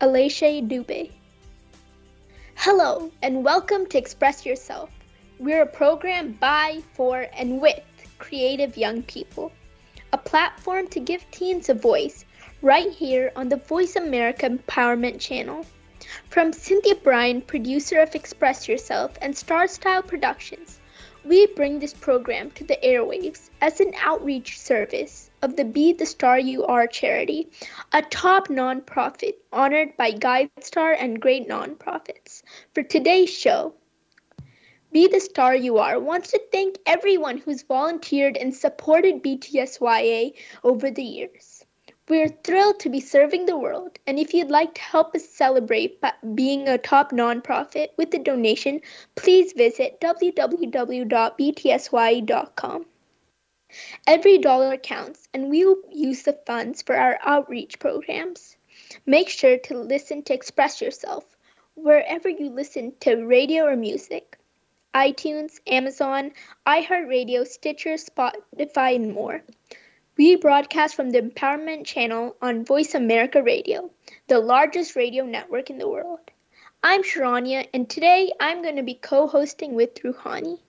Alicia Dubé. Hello, and welcome to Express Yourself. We're a program by, for, and with creative young people. A platform to give teens a voice right here on the Voice America Empowerment Channel. From Cynthia Bryan, producer of Express Yourself and Star Style Productions, we bring this program to the airwaves as an outreach service of the Be the Star You Are charity, a top nonprofit honored by GuideStar and great nonprofits. For today's show, Be the Star You Are wants to thank everyone who's volunteered and supported BTSYA over the years. We're thrilled to be serving the world, and if you'd like to help us celebrate being a top nonprofit with a donation, please visit www.btsy.com. Every dollar counts, and we will use the funds for our outreach programs. Make sure to listen to Express Yourself wherever you listen to radio or music iTunes, Amazon, iHeartRadio, Stitcher, Spotify, and more. We broadcast from the Empowerment Channel on Voice America Radio, the largest radio network in the world. I'm Sharanya, and today I'm going to be co hosting with Ruhani.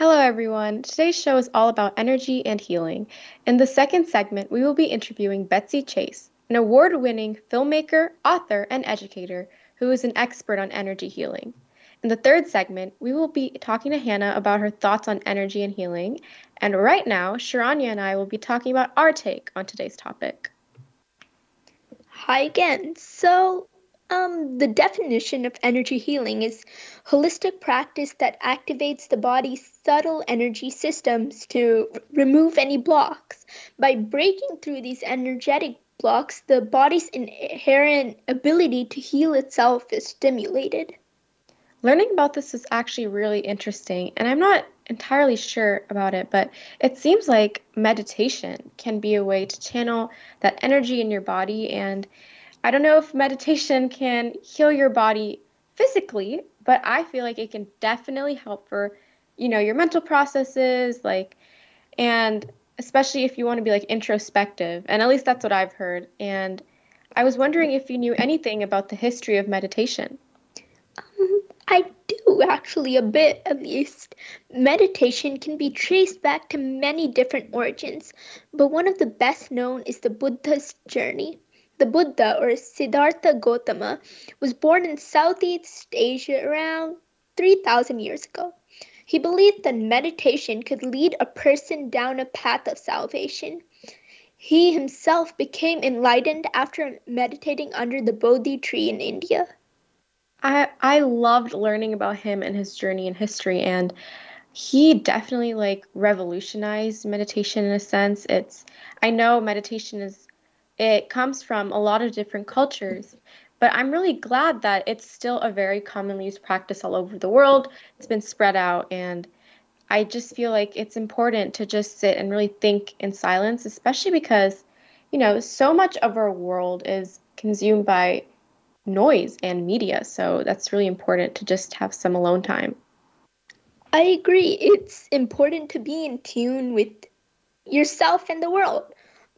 Hello, everyone. Today's show is all about energy and healing. In the second segment, we will be interviewing Betsy Chasse, an award winning filmmaker, author, and educator who is an expert on energy healing. In the third segment, we will be talking to Hannah about her thoughts on energy and healing, and right now, Sharanya and I will be talking about our take on today's topic. Hi again. So, um, the definition of energy healing is holistic practice that activates the body's subtle energy systems to r- remove any blocks. By breaking through these energetic blocks, the body's inherent ability to heal itself is stimulated. Learning about this is actually really interesting, and I'm not entirely sure about it, but it seems like meditation can be a way to channel that energy in your body. And I don't know if meditation can heal your body physically, but I feel like it can definitely help for, you know, your mental processes, like, and especially if you want to be like introspective. And at least that's what I've heard. And I was wondering if you knew anything about the history of meditation. Um, I do, actually, a bit at least. Meditation can be traced back to many different origins, but one of the best known is the Buddha's journey. The Buddha, or Siddhartha Gautama, was born in Southeast Asia around 3,000 years ago. He believed that meditation could lead a person down a path of salvation. He himself became enlightened after meditating under the Bodhi tree in India. I I loved learning about him and his journey in history and he definitely like revolutionized meditation in a sense. It's I know meditation is it comes from a lot of different cultures, but I'm really glad that it's still a very commonly used practice all over the world. It's been spread out and I just feel like it's important to just sit and really think in silence, especially because you know, so much of our world is consumed by noise and media. So that's really important to just have some alone time. I agree. It's important to be in tune with yourself and the world.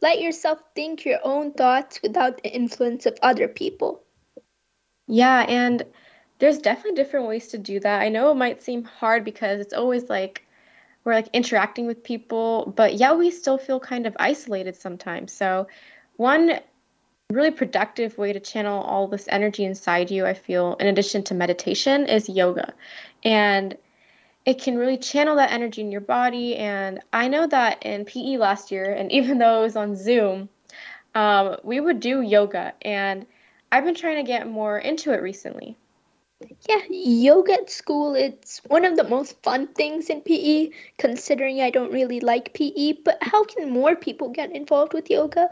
Let yourself think your own thoughts without the influence of other people. Yeah, and there's definitely different ways to do that. I know it might seem hard because it's always like we're like interacting with people, but yeah, we still feel kind of isolated sometimes. So, one really productive way to channel all this energy inside you, I feel, in addition to meditation, is yoga. And it can really channel that energy in your body. And I know that in PE last year, and even though it was on Zoom, um, we would do yoga. And I've been trying to get more into it recently. Yeah, yoga at school, it's one of the most fun things in PE, considering I don't really like PE. But how can more people get involved with yoga?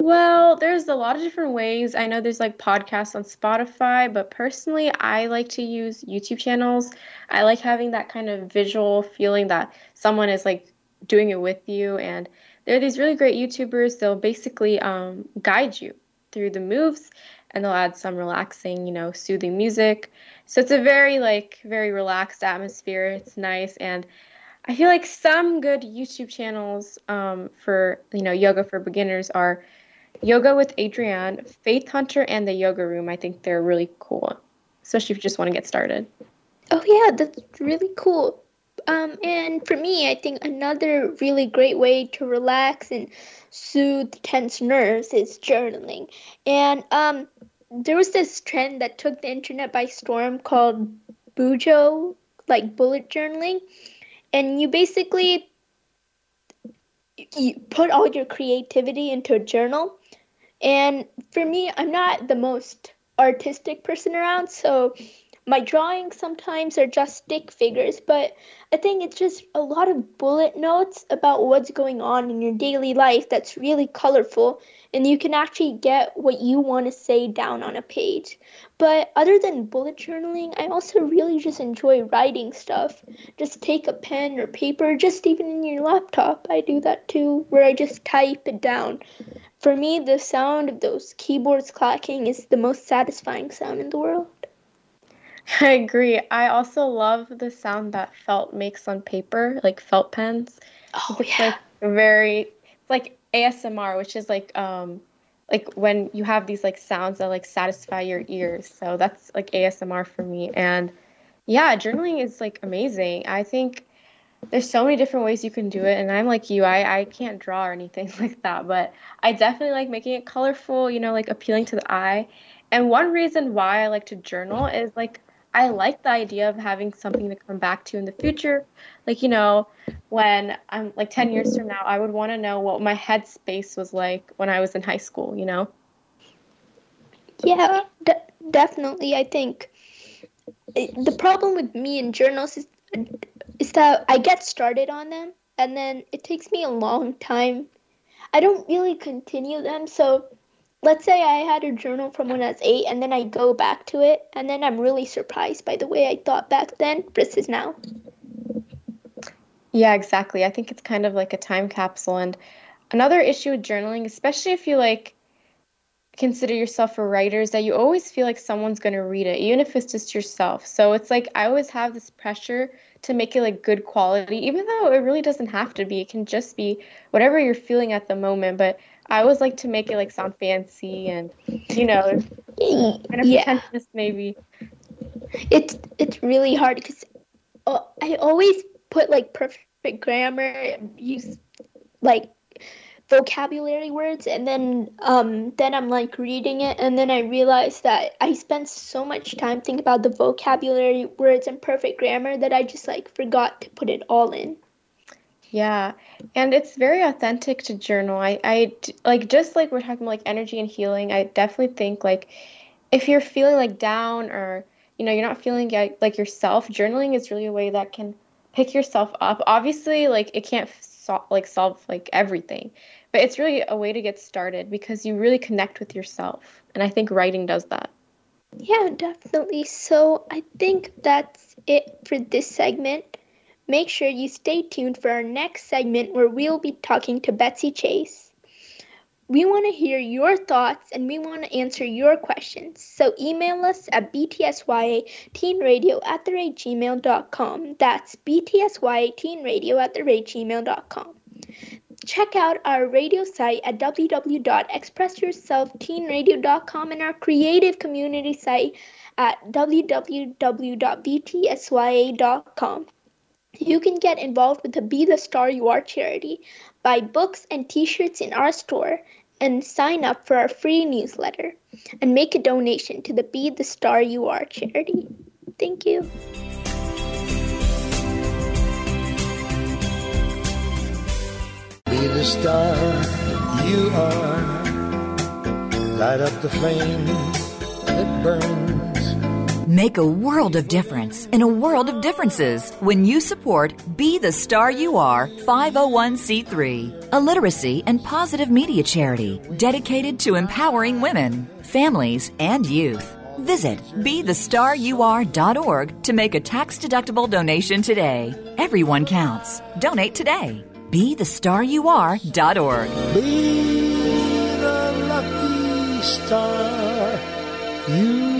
Well, there's a lot of different ways. I know there's like podcasts on Spotify, but personally, I like to use YouTube channels. I like having that kind of visual feeling that someone is like doing it with you. And there are these really great YouTubers. They'll basically um, guide you through the moves and they'll add some relaxing, you know, soothing music. So it's a very like very relaxed atmosphere. It's nice and I feel like some good YouTube channels um, for you know yoga for beginners are Yoga with Adriene, Faith Hunter, and the Yoga Room. I think they're really cool, especially if you just want to get started. Oh yeah, that's really cool. Um, and for me, I think another really great way to relax and soothe tense nerves is journaling. And um, there was this trend that took the internet by storm called Bujo, like bullet journaling. And you basically you put all your creativity into a journal and for me, I'm not the most artistic person around, so my drawings sometimes are just stick figures, but I think it's just a lot of bullet notes about what's going on in your daily life that's really colorful, and you can actually get what you want to say down on a page. But other than bullet journaling, I also really just enjoy writing stuff. Just take a pen or paper, just even in your laptop. I do that too, where I just type it down. For me, the sound of those keyboards clacking is the most satisfying sound in the world. I agree. I also love the sound that felt makes on paper, like felt pens. Oh it's yeah. like very it's like ASMR, which is like um like when you have these like sounds that like satisfy your ears. So that's like ASMR for me. And yeah, journaling is like amazing. I think there's so many different ways you can do it and i'm like you I, I can't draw or anything like that but i definitely like making it colorful you know like appealing to the eye. And one reason why i like to journal is like i like the idea of having something to come back to in the future. Like you know when i'm like 10 years from now i would want to know what my headspace was like when i was in high school you know? Yeah de- definitely i think. Eh, the problem with me and journals is is that I get started on them and then it takes me a long time. I don't really continue them. So let's say I had a journal from when I was eight and then I go back to it and then I'm really surprised by the way I thought back then versus now. Yeah, exactly. I think it's kind of like a time capsule. And another issue with journaling, especially if you like consider yourself a writer, is that you always feel like someone's going to read it, even if it's just yourself. So it's like I always have this pressure to make it like good quality, even though it really doesn't have to be. It can just be whatever you're feeling at the moment. But I always like to make it like sound fancy and you know, kind of yeah. pretentious maybe. It's it's really hard because uh, I always put like perfect grammar, use like vocabulary words and then um then I'm like reading it and then I realized that I spent so much time thinking about the vocabulary words and perfect grammar that I just like forgot to put it all in. Yeah, and it's very authentic to journal. I, I like just like we're talking about like energy and healing. I definitely think like if you're feeling like down or you know you're not feeling like yourself, journaling is really a way that can pick yourself up. Obviously, like it can't so- like solve like everything, but it's really a way to get started because you really connect with yourself, and I think writing does that. Yeah, definitely. So I think that's it for this segment. Make sure you stay tuned for our next segment where we'll be talking to Betsy Chasse. We want to hear your thoughts and we want to answer your questions. So email us at btsyateenradio at the rate gmail.com. That's btsyateenradio at the rate gmail.com. Check out our radio site at www.expressyourselfteenradio.com and our creative community site at www.btsya.com. You can get involved with the Be the Star You Are charity, buy books and t shirts in our store, and sign up for our free newsletter and make a donation to the Be the Star You Are charity. Thank you. The star you are. Light up the flame that burns. Make a world of difference in a world of differences when you support Be the Star You Are 501c3, a literacy and positive media charity dedicated to empowering women, families, and youth. Visit BeTheStarYouAre.org to make a tax deductible donation today. Everyone counts. Donate today. BeTheStarYouAre.org. Be the lucky star you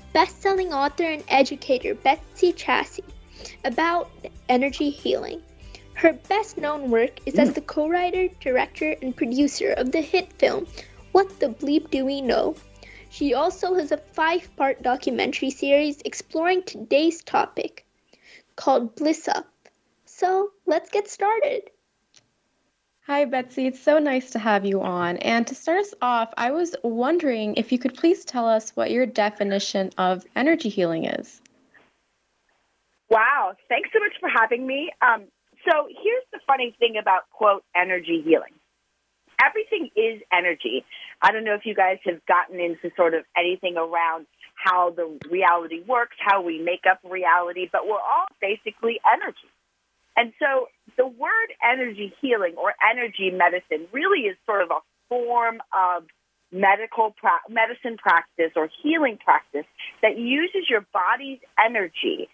best selling author, and educator Betsy Chasse about energy healing. Her best known work is as mm. the co writer, director, and producer of the hit film What the Bleep Do We Know? She also has a five part documentary series exploring today's topic called Bliss Up. So let's get started. Hi, Betsy. It's so nice to have you on. And to start us off, I was wondering if you could please tell us what your definition of energy healing is. Wow, thanks so much for having me. Um, so here's the funny thing about quote energy healing. Everything is energy. I don't know if you guys have gotten into sort of anything around how the reality works, how we make up reality, but we're all basically energy. And so the word energy healing or energy medicine really is sort of a form of medical pra- medicine practice or healing practice that uses your body's energy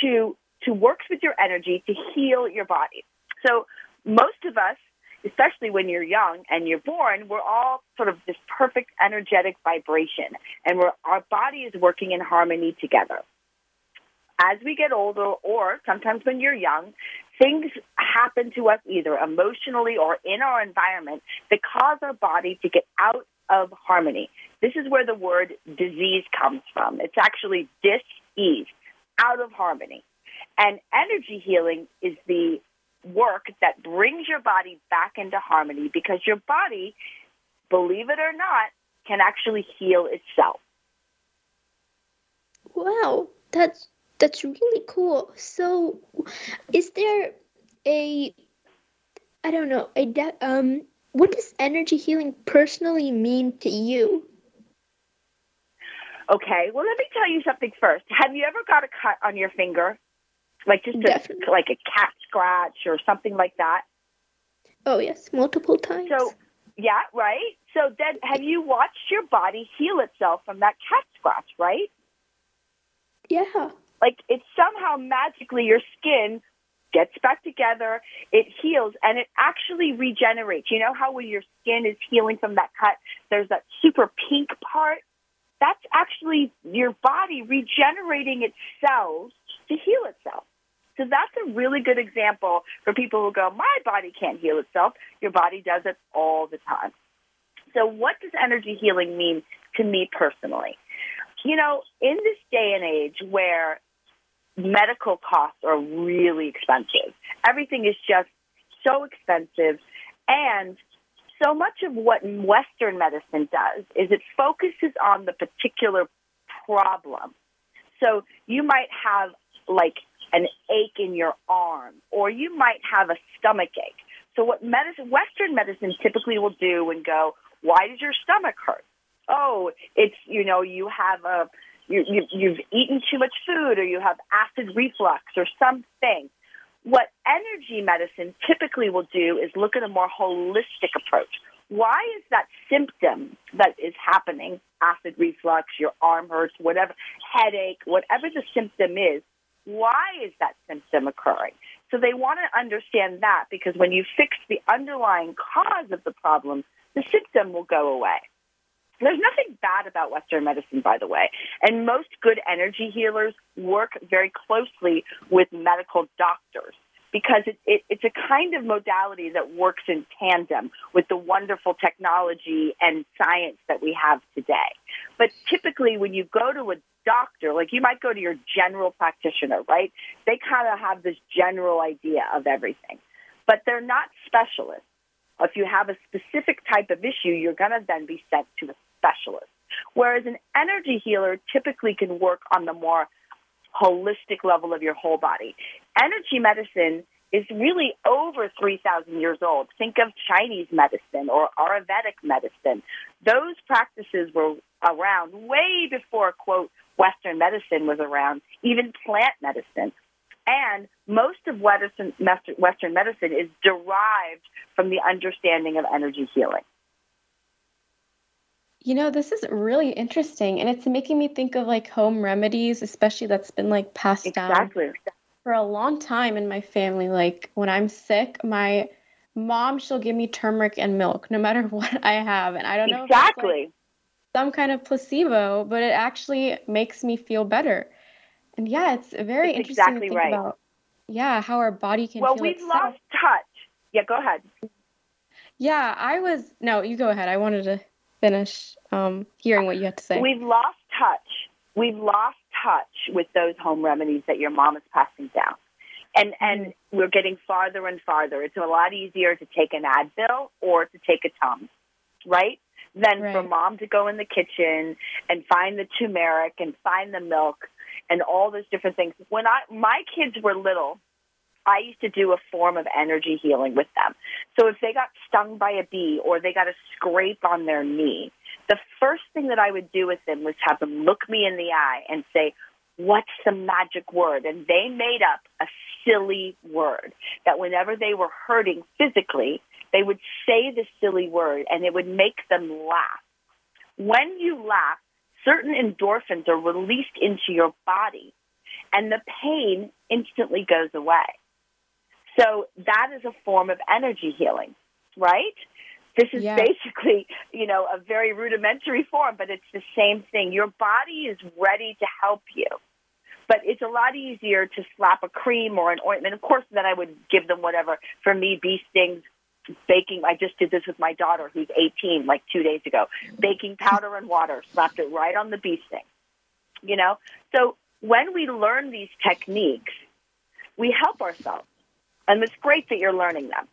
to to works with your energy to heal your body. So most of us, especially when you're young and you're born, we're all sort of this perfect energetic vibration, and we're, our body is working in harmony together as we get older, or sometimes when you're young, things happen to us either emotionally or in our environment that cause our body to get out of harmony. This is where the word disease comes from. It's actually dis-ease, out of harmony. And energy healing is the work that brings your body back into harmony because your body, believe it or not, can actually heal itself. Wow, that's that's really cool. So, is there a I don't know, a de- um what does energy healing personally mean to you? Okay, well, let me tell you something first. Have you ever got a cut on your finger? Like just a, like a cat scratch or something like that? Oh, yes, multiple times. So, yeah, right? So then have you watched your body heal itself from that cat scratch, right? yeah. Like it somehow magically your skin gets back together, it heals, and it actually regenerates. You know how when your skin is healing from that cut, there's that super pink part? That's actually your body regenerating its cells to heal itself. So that's a really good example for people who go, my body can't heal itself. Your body does it all the time. So what does energy healing mean to me personally? You know, in this day and age where medical costs are really expensive. Everything is just so expensive. And so much of what Western medicine does is it focuses on the particular problem. So you might have like an ache in your arm, or you might have a stomach ache. So what medicine, Western medicine typically will do and go, why does your stomach hurt? Oh, it's you know you have a you, you you've eaten too much food, or you have acid reflux, or something. What energy medicine typically will do is look at a more holistic approach. Why is that symptom that is happening, acid reflux, your arm hurts, whatever, headache, whatever the symptom is, why is that symptom occurring? So they want to understand that because when you fix the underlying cause of the problem, the symptom will go away. There's nothing bad about Western medicine, by the way. And most good energy healers work very closely with medical doctors because it, it, it's a kind of modality that works in tandem with the wonderful technology and science that we have today. But typically, when you go to a doctor, like you might go to your general practitioner, right? They kind of have this general idea of everything, but they're not specialists. If you have a specific type of issue, you're going to then be sent to a specialist. Whereas an energy healer typically can work on the more holistic level of your whole body. Energy medicine is really over 3,000 years old. Think of Chinese medicine or Ayurvedic medicine. Those practices were around way before, quote, Western medicine was around, even plant medicine. And most of Western medicine is derived from the understanding of energy healing. You know, this is really interesting, and it's making me think of like home remedies, especially that's been like passed exactly. down for a long time in my family. Like when I'm sick, my mom she'll give me turmeric and milk no matter what I have, and I don't know exactly like some kind of placebo, but it actually makes me feel better. And yeah, it's very it's interesting exactly to think right. about. Yeah, how our body can. Well, we've itself. lost touch. Yeah, go ahead. Yeah, I was. No, you go ahead. I wanted to finish um, hearing what you had to say. We've lost touch. We've lost touch with those home remedies that your mom is passing down. And and Mm-hmm. we're getting farther and farther. It's a lot easier to take an Advil or to take a Tums, right? Than for mom to go in the kitchen and find the turmeric and find the milk and all those different things. When I my kids were little, I used to do a form of energy healing with them. So if they got stung by a bee or they got a scrape on their knee, the first thing that I would do with them was have them look me in the eye and say, What's the magic word? And they made up a silly word that whenever they were hurting physically, they would say the silly word and it would make them laugh. When you laugh, certain endorphins are released into your body and the pain instantly goes away. So that is a form of energy healing, right? This is Yeah. basically, you know, a very rudimentary form, but it's the same thing. Your body is ready to help you. But it's a lot easier to slap a cream or an ointment. Of course, then I would give them whatever. For me, bee stings, baking. I just did this with my daughter, who's 18, like two days ago. Baking powder and water, slapped it right on the bee sting. You know? So when we learn these techniques, we help ourselves. And it's great that you're learning them.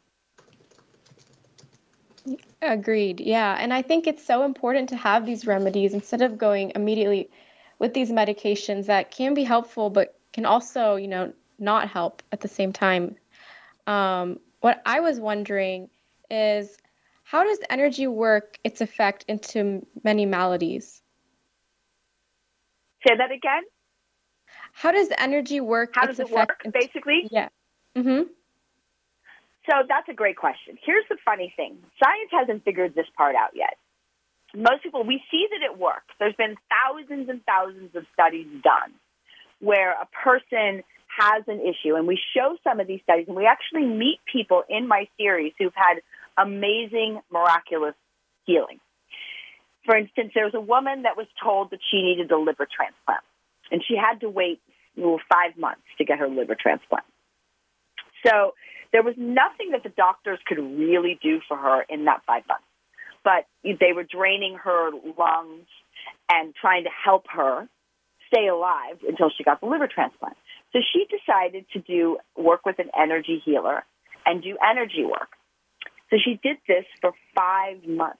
Agreed. Yeah. And I think it's so important to have these remedies instead of going immediately with these medications that can be helpful, but can also, you know, not help at the same time. Um, what I was wondering is how does energy work its effect into many maladies? Say that again. How does energy work How its does it effect work, basically? Yeah. Mm-hmm. So that's a great question. Here's the funny thing science hasn't figured this part out yet. Most people, we see that it works. There's been thousands and thousands of studies done where a person has an issue, and we show some of these studies, and we actually meet people in my series who've had amazing, miraculous healing. For instance, there was a woman that was told that she needed a liver transplant, and she had to wait well, five months to get her liver transplant. So there was nothing that the doctors could really do for her in that five months. But they were draining her lungs and trying to help her stay alive until she got the liver transplant. So she decided to do work with an energy healer and do energy work. So she did this for five months.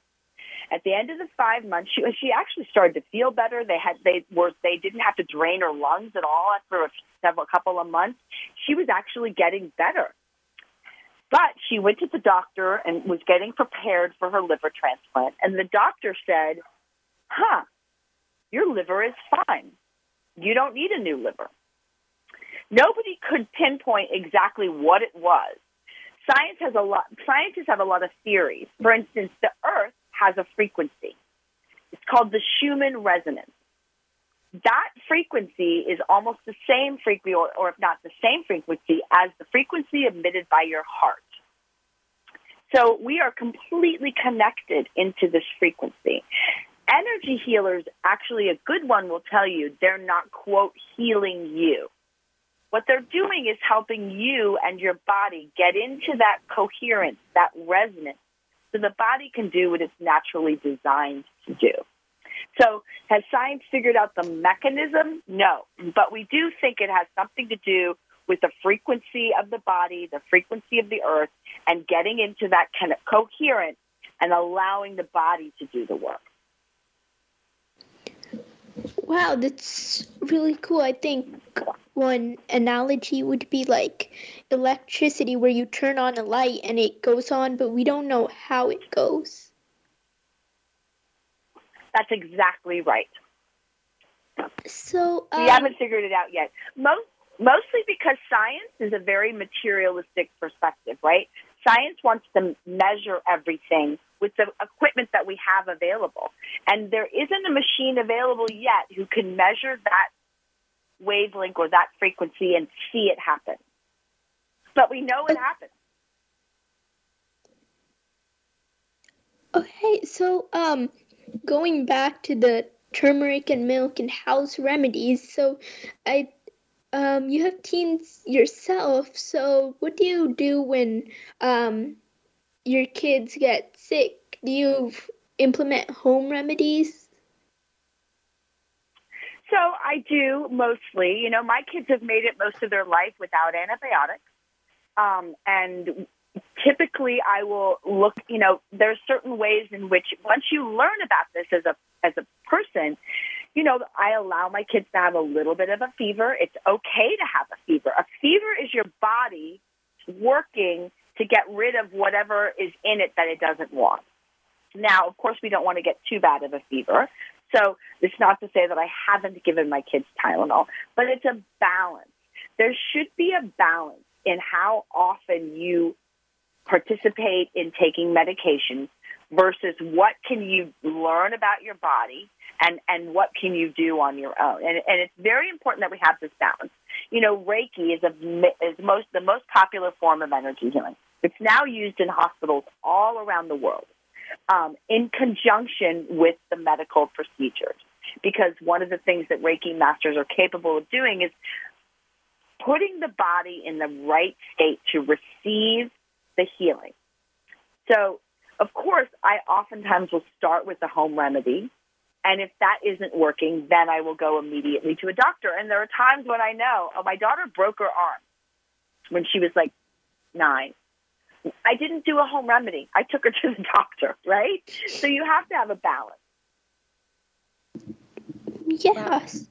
At the end of the five months, she she actually started to feel better. They had they were they didn't have to drain her lungs at all after a several couple of months. She was actually getting better. But she went to the doctor and was getting prepared for her liver transplant, and the doctor said, "Huh, your liver is fine. You don't need a new liver." Nobody could pinpoint exactly what it was. Science has a lot. Scientists have a lot of theories. For instance, the Earth has a frequency. It's called the Schumann resonance. That frequency is almost the same frequency, or, or if not the same frequency, as the frequency emitted by your heart. So we are completely connected into this frequency. Energy healers, actually, a good one will tell you they're not, quote, healing you. What they're doing is helping you and your body get into that coherence, that resonance, so the body can do what it's naturally designed to do. So, has science figured out the mechanism? No. But we do think it has something to do with the frequency of the body, the frequency of the earth, and getting into that kind of coherence and allowing the body to do the work. Wow, that's really cool. I think one analogy would be like electricity, where you turn on a light and it goes on, but we don't know how it goes. That's exactly right. So um, we haven't figured it out yet. Most mostly because science is a very materialistic perspective, right? Science wants to measure everything with the equipment that we have available. And there isn't a machine available yet who can measure that wavelength or that frequency and see it happen. But we know it happens. Okay, so um, going back to the turmeric and milk and house remedies, so I um, you have teens yourself. So what do you do when um, your kids get sick? Do you implement home remedies? So I do mostly. You know, my kids have made it most of their life without antibiotics. Um, and typically I will look, you know, there's certain ways in which once you learn about this as a as a person, you know, I allow my kids to have a little bit of a fever. It's okay to have a fever. A fever is your body working to get rid of whatever is in it that it doesn't want. Now, of course, we don't want to get too bad of a fever. So it's not to say that I haven't given my kids Tylenol, but it's a balance. There should be a balance in how often you participate in taking medications versus what can you learn about your body and, and what can you do on your own. And, and it's very important that we have this balance. You know, Reiki is, a, is most, the most popular form of energy healing. It's now used in hospitals all around the world um, in conjunction with the medical procedures. Because one of the things that Reiki masters are capable of doing is putting the body in the right state to receive the healing. So, of course, I oftentimes will start with the home remedy. And if that isn't working, then I will go immediately to a doctor. And there are times when I know, oh, my daughter broke her arm when she was like nine. I didn't do a home remedy. I took her to the doctor, right? So you have to have a balance. Yes.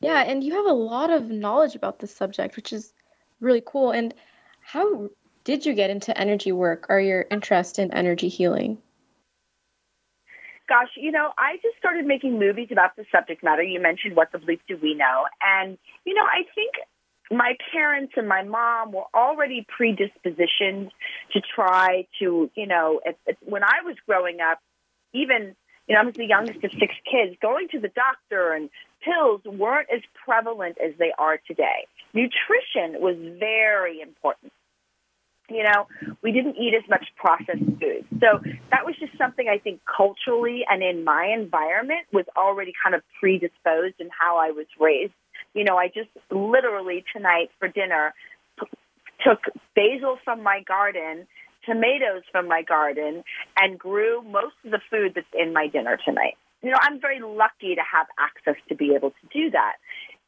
Yeah, and you have a lot of knowledge about this subject, which is really cool. And how did you get into energy work or your interest in energy healing? Gosh, you know, I just started making movies about the subject matter. You mentioned What the Bleep Do We Know? And, you know, I think my parents and my mom were already predispositioned to try to, you know, when I was growing up, even, you know, I was the youngest of six kids, going to the doctor and pills weren't as prevalent as they are today. Nutrition was very important. You know, we didn't eat as much processed food. So that was just something I think culturally and in my environment was already kind of predisposed in how I was raised you know, I just literally tonight for dinner took basil from my garden, tomatoes from my garden, and grew most of the food that's in my dinner tonight. You know, I'm very lucky to have access to be able to do that.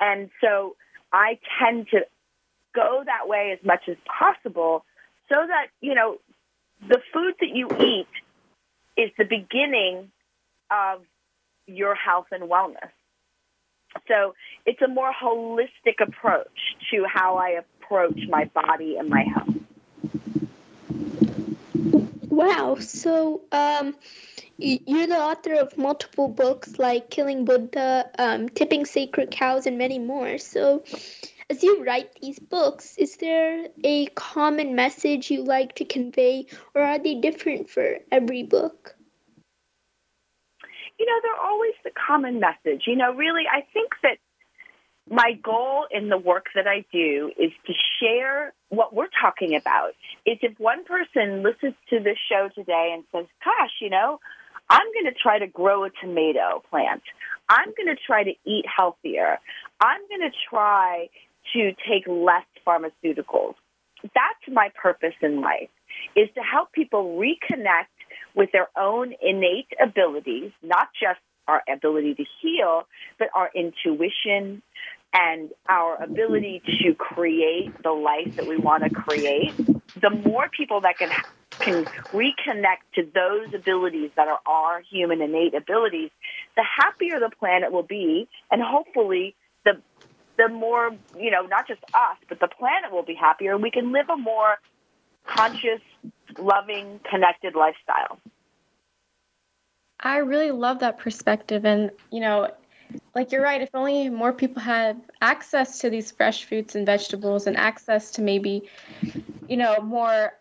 And so I tend to go that way as much as possible so that, you know, the food that you eat is the beginning of your health and wellness. So it's a more holistic approach to how I approach my body and my health. Wow. So, um, you're the author of multiple books like Killing Buddha, um, Tipping Sacred Cows, and many more. So, as you write these books, is there a common message you like to convey, or are they different for every book? You know, they're always the common message. You know, really, I think that my goal in the work that I do is to share what we're talking about. Is if one person listens to this show today and says, gosh, you know, I'm going to try to grow a tomato plant. I'm going to try to eat healthier. I'm going to try to take less pharmaceuticals. That's my purpose in life is to help people reconnect with their own innate abilities, not just our ability to heal, but our intuition and our ability to create the life that we want to create. The more people that can can reconnect to those abilities that are our human innate abilities, the happier the planet will be, and hopefully the more you know, not just us, but the planet will be happier, we can live a more conscious, loving, connected lifestyle. I really love that perspective. And, you know, like you're right, if only more people had access to these fresh fruits and vegetables and access to maybe, you know, more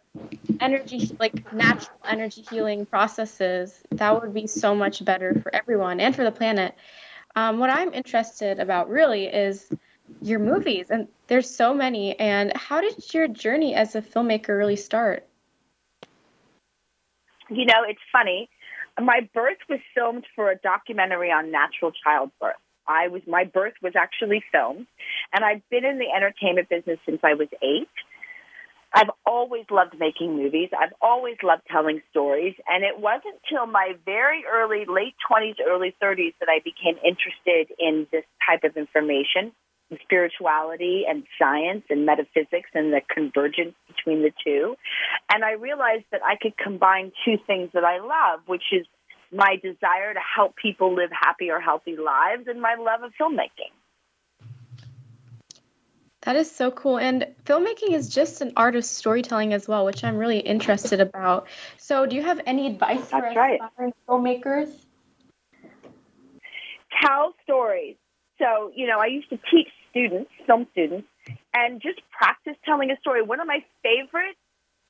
energy, like natural energy healing processes, that would be so much better for everyone and for the planet. Um, what I'm interested about really is your movies, and there's so many. And how did your journey as a filmmaker really start? You know, it's funny. My birth was filmed for a documentary on natural childbirth. I was my birth was actually filmed, and I've been in the entertainment business since I was eight. I've always loved making movies. I've always loved telling stories. And it wasn't till my very early, late 20s, early 30s that I became interested in this type of information in spirituality and science and metaphysics and the convergence between the two. And I realized that I could combine two things that I love, which is my desire to help people live happy or healthy lives and my love of filmmaking. That is so cool. And filmmaking is just an art of storytelling as well, which I'm really interested about. So, do you have any advice That's for right. aspiring filmmakers? Tell stories. So, you know, I used to teach students, film students, and just practice telling a story. One of my favorite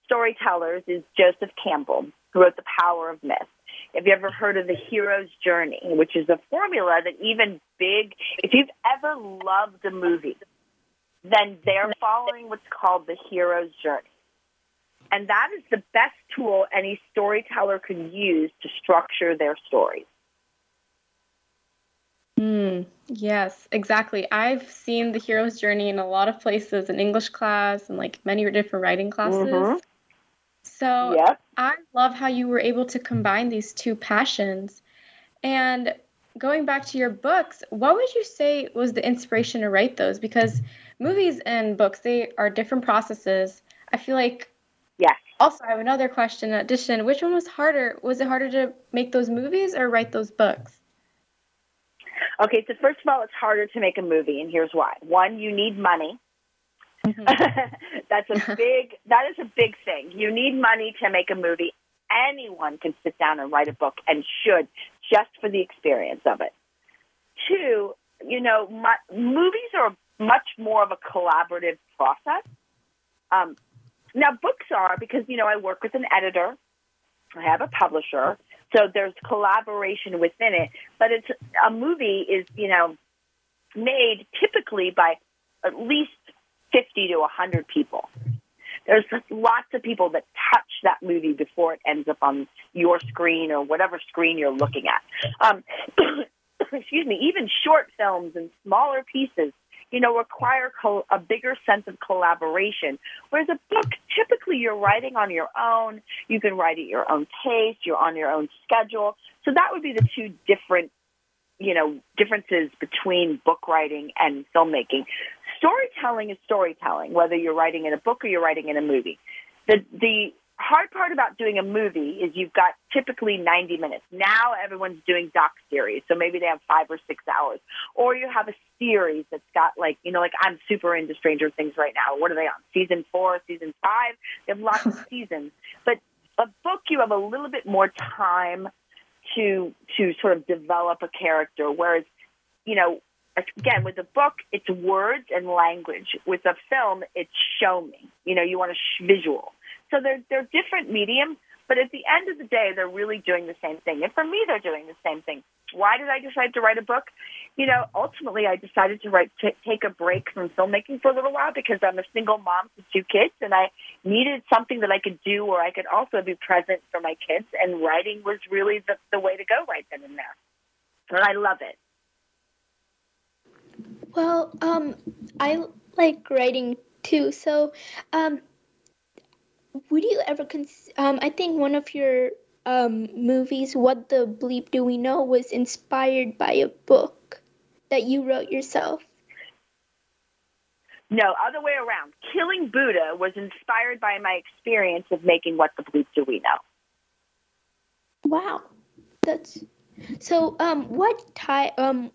storytellers is Joseph Campbell, who wrote The Power of Myth. Have you ever heard of the hero's journey, which is a formula that even big, if you've ever loved a movie, then they're following what's called the hero's journey. And that is the best tool any storyteller can use to structure their stories. Mm, yes, exactly. I've seen the hero's journey in a lot of places in English class and like many different writing classes. Mhm. So Yep. I love how you were able to combine these two passions. And going back to your books, what would you say was the inspiration to write those? Because movies and books, they are different processes. I feel like Yes. also I have another question in addition. Which one was harder? Was it harder to make those movies or write those books? Okay, so first of all, it's harder to make a movie, and here's why. One, you need money. Mm-hmm. That's a big. That is a big thing. You need money to make a movie. Anyone can sit down and write a book, and should just for the experience of it. Two, you know, my, movies are much more of a collaborative process. Um, now, books are because you know I work with an editor. I have a publisher, so there's collaboration within it. But it's a movie is you know made typically by at least fifty to hundred people. There's lots of people that touch that movie before it ends up on your screen or whatever screen you're looking at. Um, excuse me. Even short films and smaller pieces you know, require co- a bigger sense of collaboration. Whereas a book, typically you're writing on your own. You can write at your own pace. You're on your own schedule. So that would be the two different, you know, differences between book writing and filmmaking. storytelling is storytelling, whether you're writing in a book or you're writing in a movie. The the hard part about doing a movie is you've got typically 90 minutes. Now everyone's doing doc series, so maybe they have five or six hours. Or you have a series that's got like, you know, like I'm super into Stranger Things right now. What are they on? Season four, season five? They have lots of seasons. But a book, you have a little bit more time to to sort of develop a character. Whereas, you know, again with a book, it's words and language. With a film, it's show me. You know, you want a sh- visual. So they're they're different mediums, but at the end of the day, they're really doing the same thing. And for me, they're doing the same thing. Why did I decide to write a book? You know, ultimately, I decided to write t- take a break from filmmaking for a little while because I'm a single mom to two kids, and I needed something that I could do where I could also be present for my kids. And writing was really the, the way to go right then and there. And I love it. Well, um, I like writing too. So, um, would you ever cons- um I think one of your um movies What the Bleep Do We Know was inspired by a book that you wrote yourself. No, other way around. Killing Buddha was inspired by my experience of making What the Bleep Do We Know. Wow. That's so um what tie um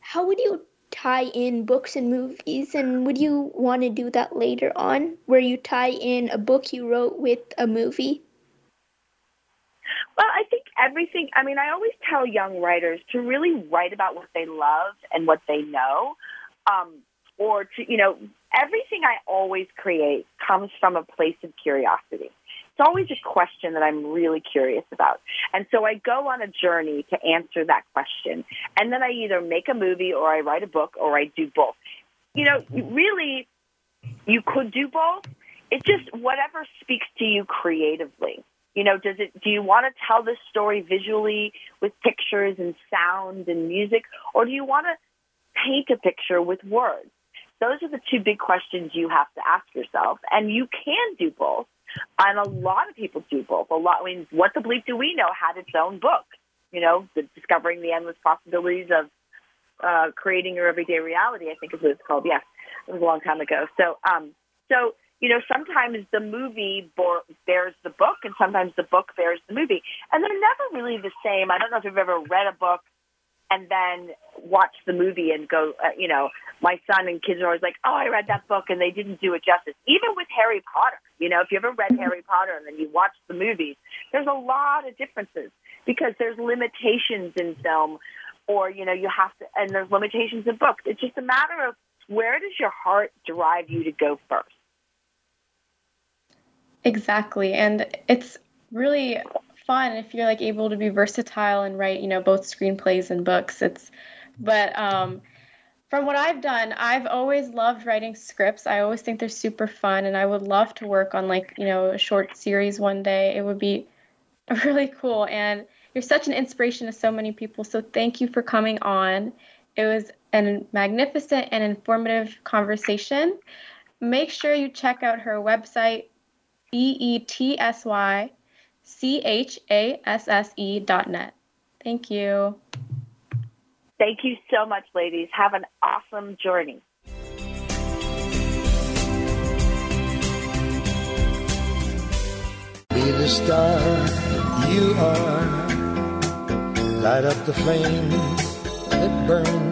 how would you tie in books and movies and would you want to do that later on where you tie in a book you wrote with a movie? Well i think everything i mean i always tell young writers to really write about what they love and what they know um, or to you know everything i always create comes from a place of curiosity it's always a question that I'm really curious about. And so I go on a journey to answer that question. And then I either make a movie or I write a book or I do both. You know, really, you could do both. It's just whatever speaks to you creatively. You know, does it, do you want to tell this story visually with pictures and sound and music, or do you want to paint a picture with words? Those are the two big questions you have to ask yourself. And you can do both. And a lot of people do both. A lot. I mean, what the bleep do we know had its own book? You know, the discovering the endless possibilities of uh, creating your everyday reality. I think is what it's called. Yes, it was a long time ago. So, um, so you know, sometimes the movie bears the book, and sometimes the book bears the movie, and they're never really the same. I don't know if you've ever read a book and then watch the movie and go, uh, you know, my son and kids are always like, oh, I read that book and they didn't do it justice. Even with Harry Potter, you know, if you ever read Harry Potter and then you watch the movies, there's a lot of differences because there's limitations in film or, you know, you have to, and there's limitations in books. It's just a matter of where does your heart drive you to go first? Exactly. And it's really fun if you're like able to be versatile and write, you know, both screenplays and books. It's but um from what I've done, I've always loved writing scripts. I always think they're super fun and I would love to work on like, you know, a short series one day. It would be really cool and you're such an inspiration to so many people. So thank you for coming on. It was a magnificent and informative conversation. Make sure you check out her website, B E T S Y C H A S S E dot net. Thank you. Thank you so much, ladies. Have an awesome journey. Be the star you are. Light up the flame that burns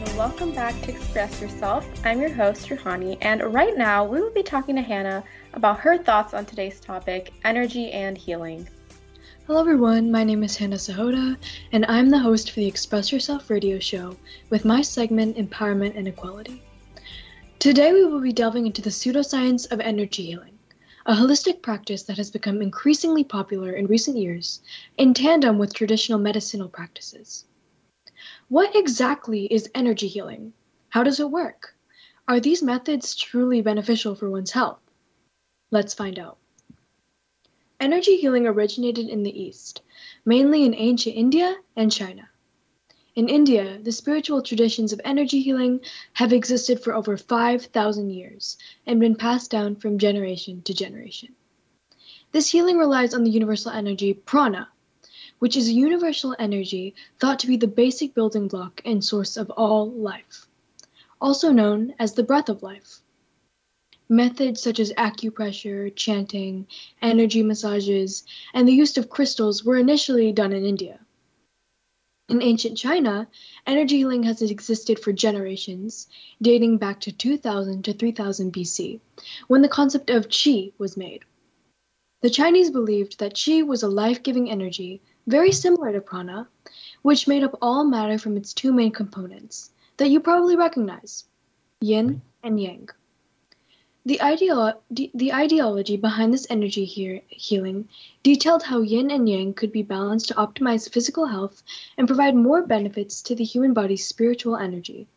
welcome back to Express Yourself. I'm your host, Ruhani, and right now we will be talking to Hannah about her thoughts on today's topic energy and healing. Hello, everyone. My name is Hannah Sahota, and I'm the host for the Express Yourself radio show with my segment Empowerment and Equality. Today, we will be delving into the pseudoscience of energy healing, a holistic practice that has become increasingly popular in recent years in tandem with traditional medicinal practices. What exactly is energy healing? How does it work? Are these methods truly beneficial for one's health? Let's find out. Energy healing originated in the East, mainly in ancient India and China. In India, the spiritual traditions of energy healing have existed for over 5,000 years and been passed down from generation to generation. This healing relies on the universal energy prana, which is a universal energy thought to be the basic building block and source of all life, also known as the breath of life. Methods such as acupressure, chanting, energy massages, and the use of crystals were initially done in India. In ancient China, energy healing has existed for generations, dating back to 2000 to 3000 BC, when the concept of qi was made. The Chinese believed that qi was a life giving energy very similar to prana, which made up all matter from its two main components that you probably recognize yin and yang. The, ideolo- the ideology behind this energy he- healing detailed how yin and yang could be balanced to optimize physical health and provide more benefits to the human body's spiritual energy.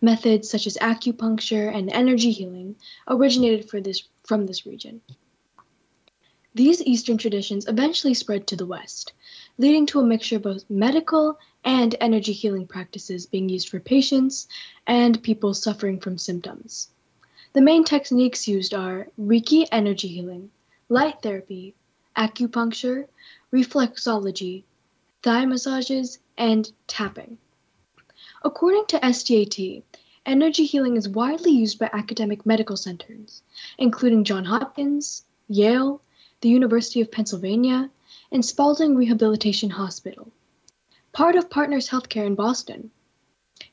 Methods such as acupuncture and energy healing originated this, from this region. These Eastern traditions eventually spread to the West, leading to a mixture of both medical and energy healing practices being used for patients and people suffering from symptoms. The main techniques used are Reiki energy healing, light therapy, acupuncture, reflexology, Thai massages, and tapping. According to STAT, energy healing is widely used by academic medical centers, including Johns Hopkins, Yale, the University of Pennsylvania, and Spaulding Rehabilitation Hospital, part of Partners Healthcare in Boston.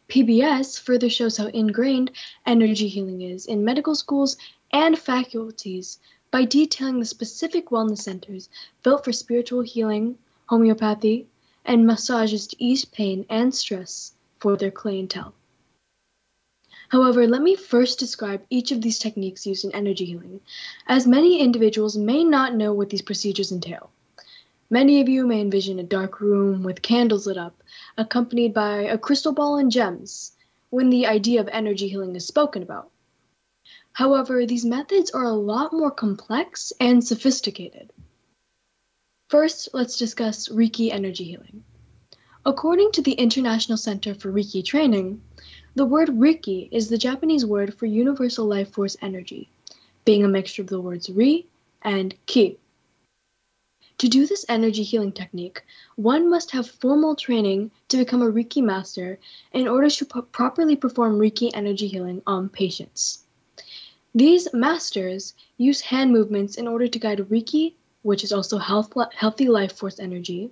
PBS further shows how ingrained energy healing is in medical schools and faculties by detailing the specific wellness centers built for spiritual healing, homeopathy, and massages to ease pain and stress for their clientele. However, let me first describe each of these techniques used in energy healing, as many individuals may not know what these procedures entail. Many of you may envision a dark room with candles lit up, accompanied by a crystal ball and gems, when the idea of energy healing is spoken about. However, these methods are a lot more complex and sophisticated. First, let's discuss Reiki energy healing. According to the International Center for Reiki Training, the word Reiki is the Japanese word for universal life force energy, being a mixture of the words Ri and Ki. To do this energy healing technique, one must have formal training to become a Reiki master in order to p- properly perform Reiki energy healing on patients. These masters use hand movements in order to guide Reiki, which is also health, healthy life force energy,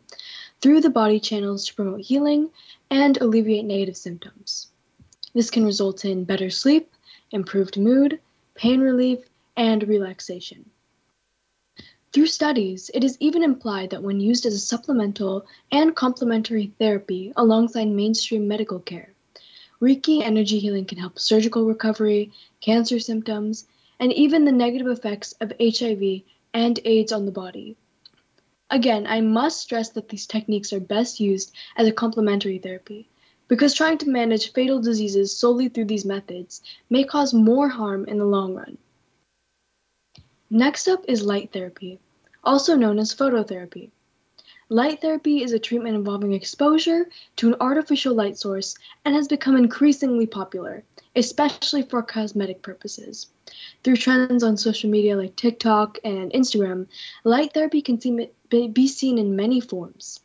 through the body channels to promote healing and alleviate negative symptoms. This can result in better sleep, improved mood, pain relief, and relaxation. Through studies, it is even implied that when used as a supplemental and complementary therapy alongside mainstream medical care, Reiki energy healing can help surgical recovery, cancer symptoms, and even the negative effects of HIV and AIDS on the body. Again, I must stress that these techniques are best used as a complementary therapy, because trying to manage fatal diseases solely through these methods may cause more harm in the long run. Next up is light therapy, also known as phototherapy. Light therapy is a treatment involving exposure to an artificial light source and has become increasingly popular, especially for cosmetic purposes. Through trends on social media like TikTok and Instagram, light therapy can be seen in many forms.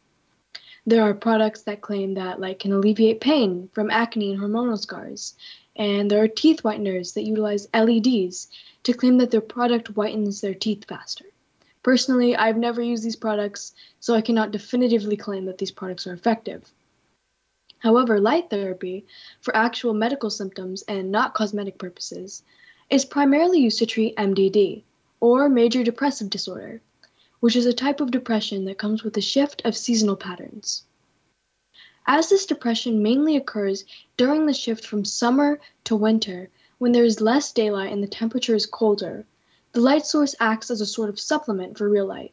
There are products that claim that light can alleviate pain from acne and hormonal scars, and there are teeth whiteners that utilize LEDs to claim that their product whitens their teeth faster. Personally, I've never used these products, so I cannot definitively claim that these products are effective. However, light therapy, for actual medical symptoms and not cosmetic purposes, is primarily used to treat MDD, or major depressive disorder, which is a type of depression that comes with a shift of seasonal patterns. As this depression mainly occurs during the shift from summer to winter, when there is less daylight and the temperature is colder, the light source acts as a sort of supplement for real light.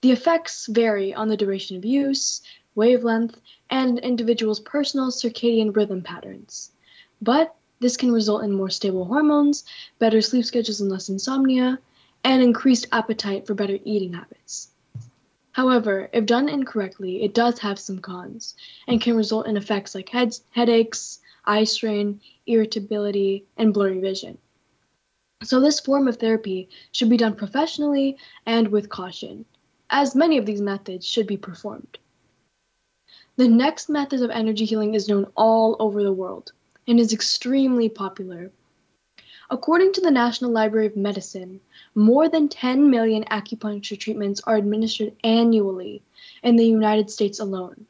The effects vary on the duration of use, wavelength, and an individual's personal circadian rhythm patterns. But this can result in more stable hormones, better sleep schedules and less insomnia, and increased appetite for better eating habits. However, if done incorrectly, it does have some cons and can result in effects like head- headaches, eye strain, irritability, and blurry vision. So, this form of therapy should be done professionally and with caution, as many of these methods should be performed. The next method of energy healing is known all over the world and is extremely popular. According to the National Library of Medicine, more than 10 million acupuncture treatments are administered annually in the United States alone.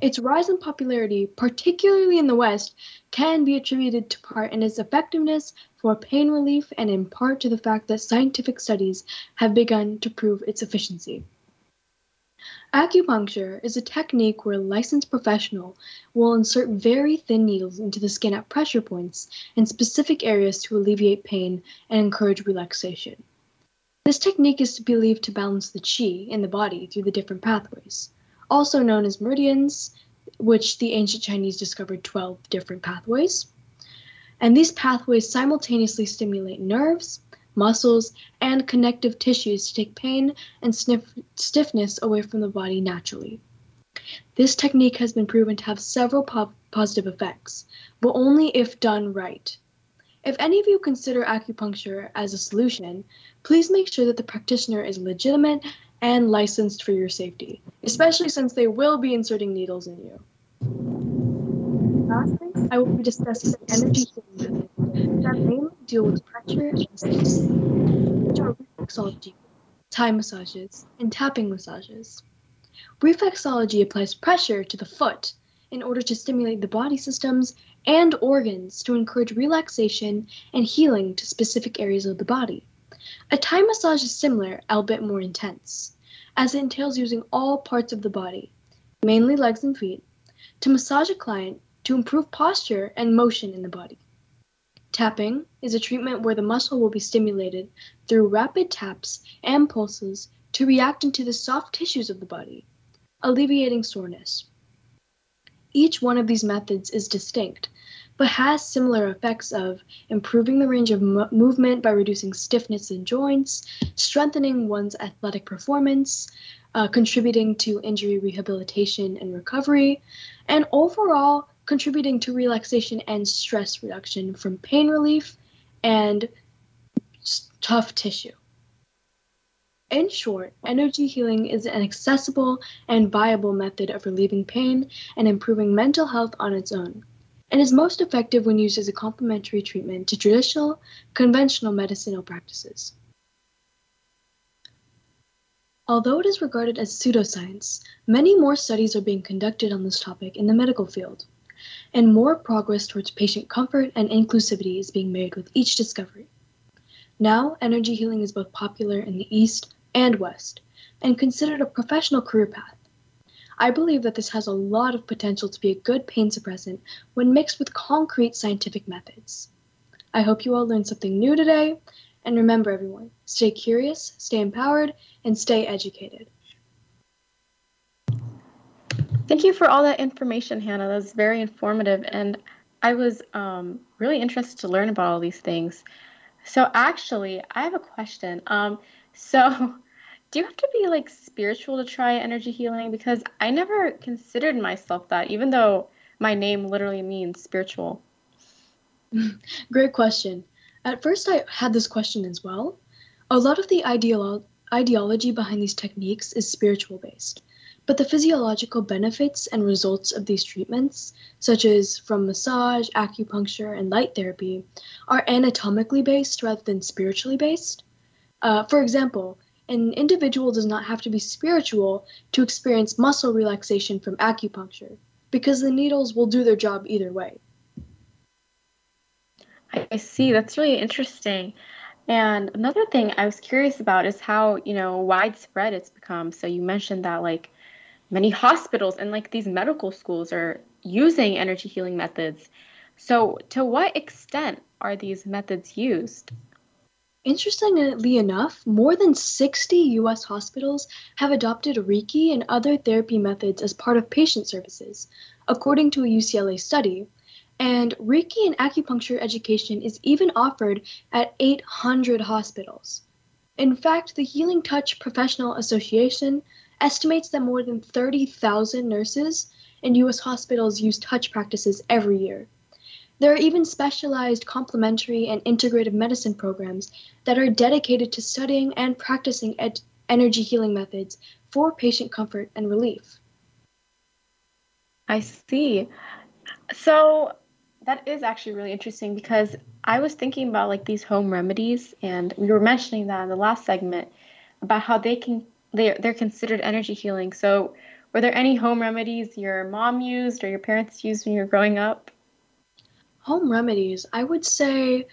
Its rise in popularity, particularly in the West, can be attributed to part in its effectiveness for pain relief and in part to the fact that scientific studies have begun to prove its efficiency. Acupuncture is a technique where a licensed professional will insert very thin needles into the skin at pressure points in specific areas to alleviate pain and encourage relaxation. This technique is believed to balance the qi in the body through the different pathways also known as meridians, which the ancient Chinese discovered 12 different pathways. And these pathways simultaneously stimulate nerves, muscles, and connective tissues to take pain and sniff- stiffness away from the body naturally. This technique has been proven to have several po- positive effects, but only if done right. If any of you consider acupuncture as a solution, please make sure that the practitioner is legitimate and licensed for your safety, especially since they will be inserting needles in you. Lastly, I will be discussing energy healing that mainly deal with pressure and stiffness, which are reflexology, Thai massages, and tapping massages. Reflexology applies pressure to the foot in order to stimulate the body systems and organs to encourage relaxation and healing to specific areas of the body. A Thai massage is similar, albeit more intense, as it entails using all parts of the body, mainly legs and feet, to massage a client to improve posture and motion in the body. Tapping is a treatment where the muscle will be stimulated through rapid taps and pulses to react into the soft tissues of the body, alleviating soreness. Each one of these methods is distinct, but has similar effects of improving the range of mo- movement by reducing stiffness in joints, strengthening one's athletic performance, uh, contributing to injury rehabilitation and recovery, and overall contributing to relaxation and stress reduction from pain relief and tough tissue. In short, energy healing is an accessible and viable method of relieving pain and improving mental health on its own and is most effective when used as a complementary treatment to traditional, conventional medicinal practices. Although it is regarded as pseudoscience, many more studies are being conducted on this topic in the medical field, and more progress towards patient comfort and inclusivity is being made with each discovery. Now, energy healing is both popular in the East and West, and considered a professional career path. I believe that this has a lot of potential to be a good pain suppressant when mixed with concrete scientific methods. I hope you all learned something new today, and remember, everyone, stay curious, stay empowered, and stay educated. Thank you for all that information, Hannah. That was very informative. And I was um, really interested to learn about all these things. So, actually, I have a question. Um, so, do you have to be like spiritual to try energy healing? Because I never considered myself that, even though my name literally means spiritual. Great question. At first, I had this question as well. A lot of the ideolo- ideology behind these techniques is spiritual based. But the physiological benefits and results of these treatments, such as from massage, acupuncture, and light therapy, are anatomically based rather than spiritually based. Uh, for example, an individual does not have to be spiritual to experience muscle relaxation from acupuncture, because the needles will do their job either way. I see. That's really interesting. And another thing I was curious about is how, you know, widespread it's become. So you mentioned that like many hospitals and like these medical schools are using energy healing methods. So, to what extent are these methods used? Interestingly enough, more than 60 US hospitals have adopted Reiki and other therapy methods as part of patient services, according to a UCLA study. And Reiki and acupuncture education is even offered at 800 hospitals. In fact, the Healing Touch Professional Association estimates that more than 30,000 nurses in U.S. hospitals use touch practices every year. There are even specialized complementary and integrative medicine programs that are dedicated to studying and practicing ed- energy healing methods for patient comfort and relief. I see. So that is actually really interesting because I was thinking about like these home remedies, and we were mentioning that in the last segment about how they can they they're considered energy healing. So, were there any home remedies your mom used or your parents used when you were growing up? Home remedies, I would say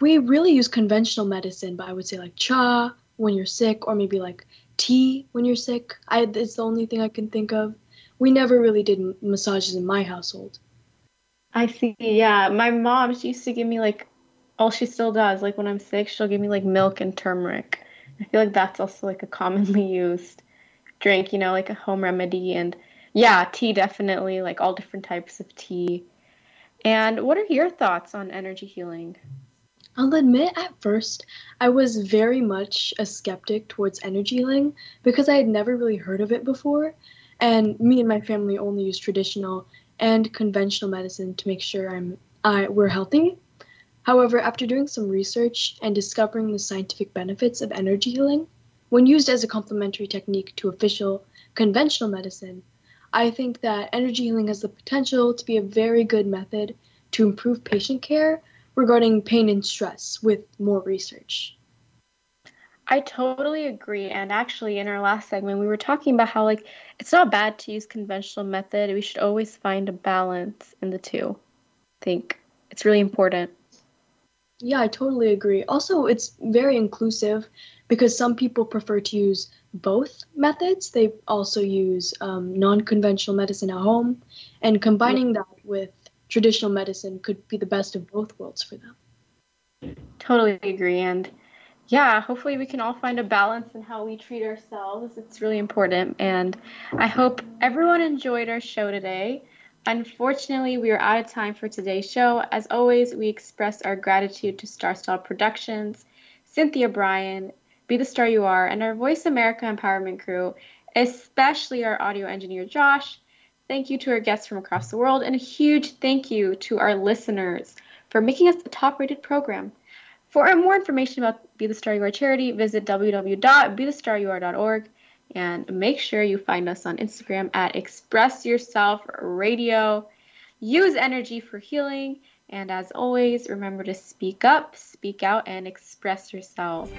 we really use conventional medicine, but I would say like cha when you're sick, or maybe like tea when you're sick. I it's the only thing I can think of. We never really did massages in my household. I see. Yeah, my mom she used to give me like, all she still does. Like when I'm sick, she'll give me like milk and turmeric. I feel like that's also like a commonly used drink, you know, like a home remedy. And yeah, tea definitely, like all different types of tea. And what are your thoughts on energy healing? I'll admit at first I was very much a skeptic towards energy healing because I had never really heard of it before. And me and my family only use traditional and conventional medicine to make sure I'm I we're healthy. However, after doing some research and discovering the scientific benefits of energy healing, when used as a complementary technique to official conventional medicine, I think that energy healing has the potential to be a very good method to improve patient care regarding pain and stress with more research. I totally agree. And actually, in our last segment, we were talking about how, like, it's not bad to use conventional method. We should always find a balance in the two. I think it's really important. Yeah, I totally agree. Also, it's very inclusive because some people prefer to use both methods. They also use um, non conventional medicine at home, and combining that with traditional medicine could be the best of both worlds for them. Totally agree. And yeah, hopefully we can all find a balance in how we treat ourselves. It's really important. And I hope everyone enjoyed our show today. Unfortunately, we are out of time for today's show. As always, we express our gratitude to Star Style Productions, Cynthia Bryan, Be the Star You Are, and our Voice America Empowerment crew, especially our audio engineer, Josh. Thank you to our guests from across the world, and a huge thank you to our listeners for making us a top rated program. For more information about Be the Star You Are charity, visit www.bethestaryouare.org. And make sure you find us on Instagram at Express Yourself Radio. Use energy for healing. And as always, remember to speak up, speak out, and express yourself.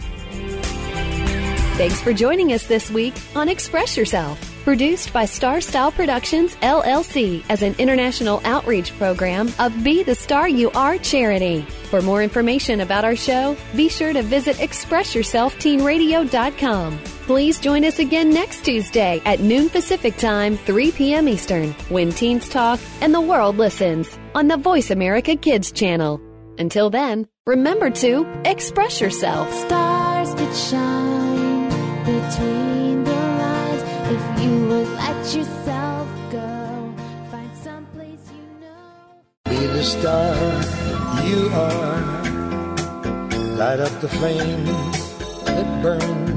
Thanks for joining us this week on Express Yourself, produced by Star Style Productions LLC as an international outreach program of Be the Star You Are charity. For more information about our show, be sure to visit ExpressYourselfTeenRadio.com. Please join us again next Tuesday at noon Pacific Time, 3 p.m. Eastern, when teens talk and the world listens on the Voice America Kids channel. Until then, remember to express yourself. Stars could shine between the lines if you would let yourself go. Find some place you know. Be the star you are. Light up the flame that burns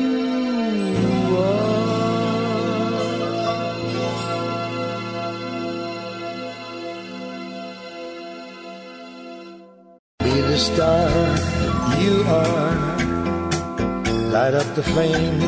the star you are. Light up the flame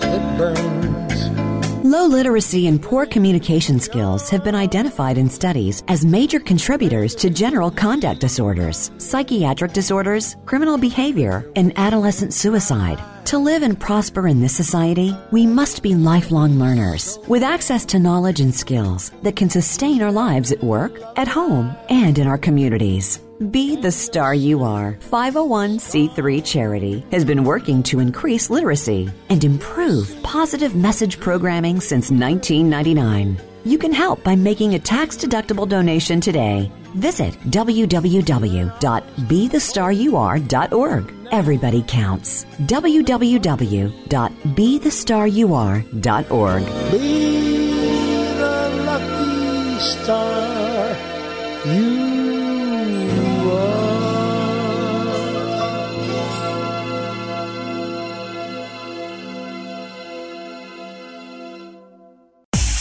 that burns. Low literacy and poor communication skills have been identified in studies as major contributors to general conduct disorders, psychiatric disorders, criminal behavior, and adolescent suicide. To live and prosper in this society, we must be lifelong learners with access to knowledge and skills that can sustain our lives at work, at home, and in our communities. Be the Star You Are 501c3 charity has been working to increase literacy and improve positive message programming since 1999. You can help by making a tax deductible donation today. Visit www.bethestaryouare.org. Everybody counts. www.bethestaryouare.org. Be the lucky star you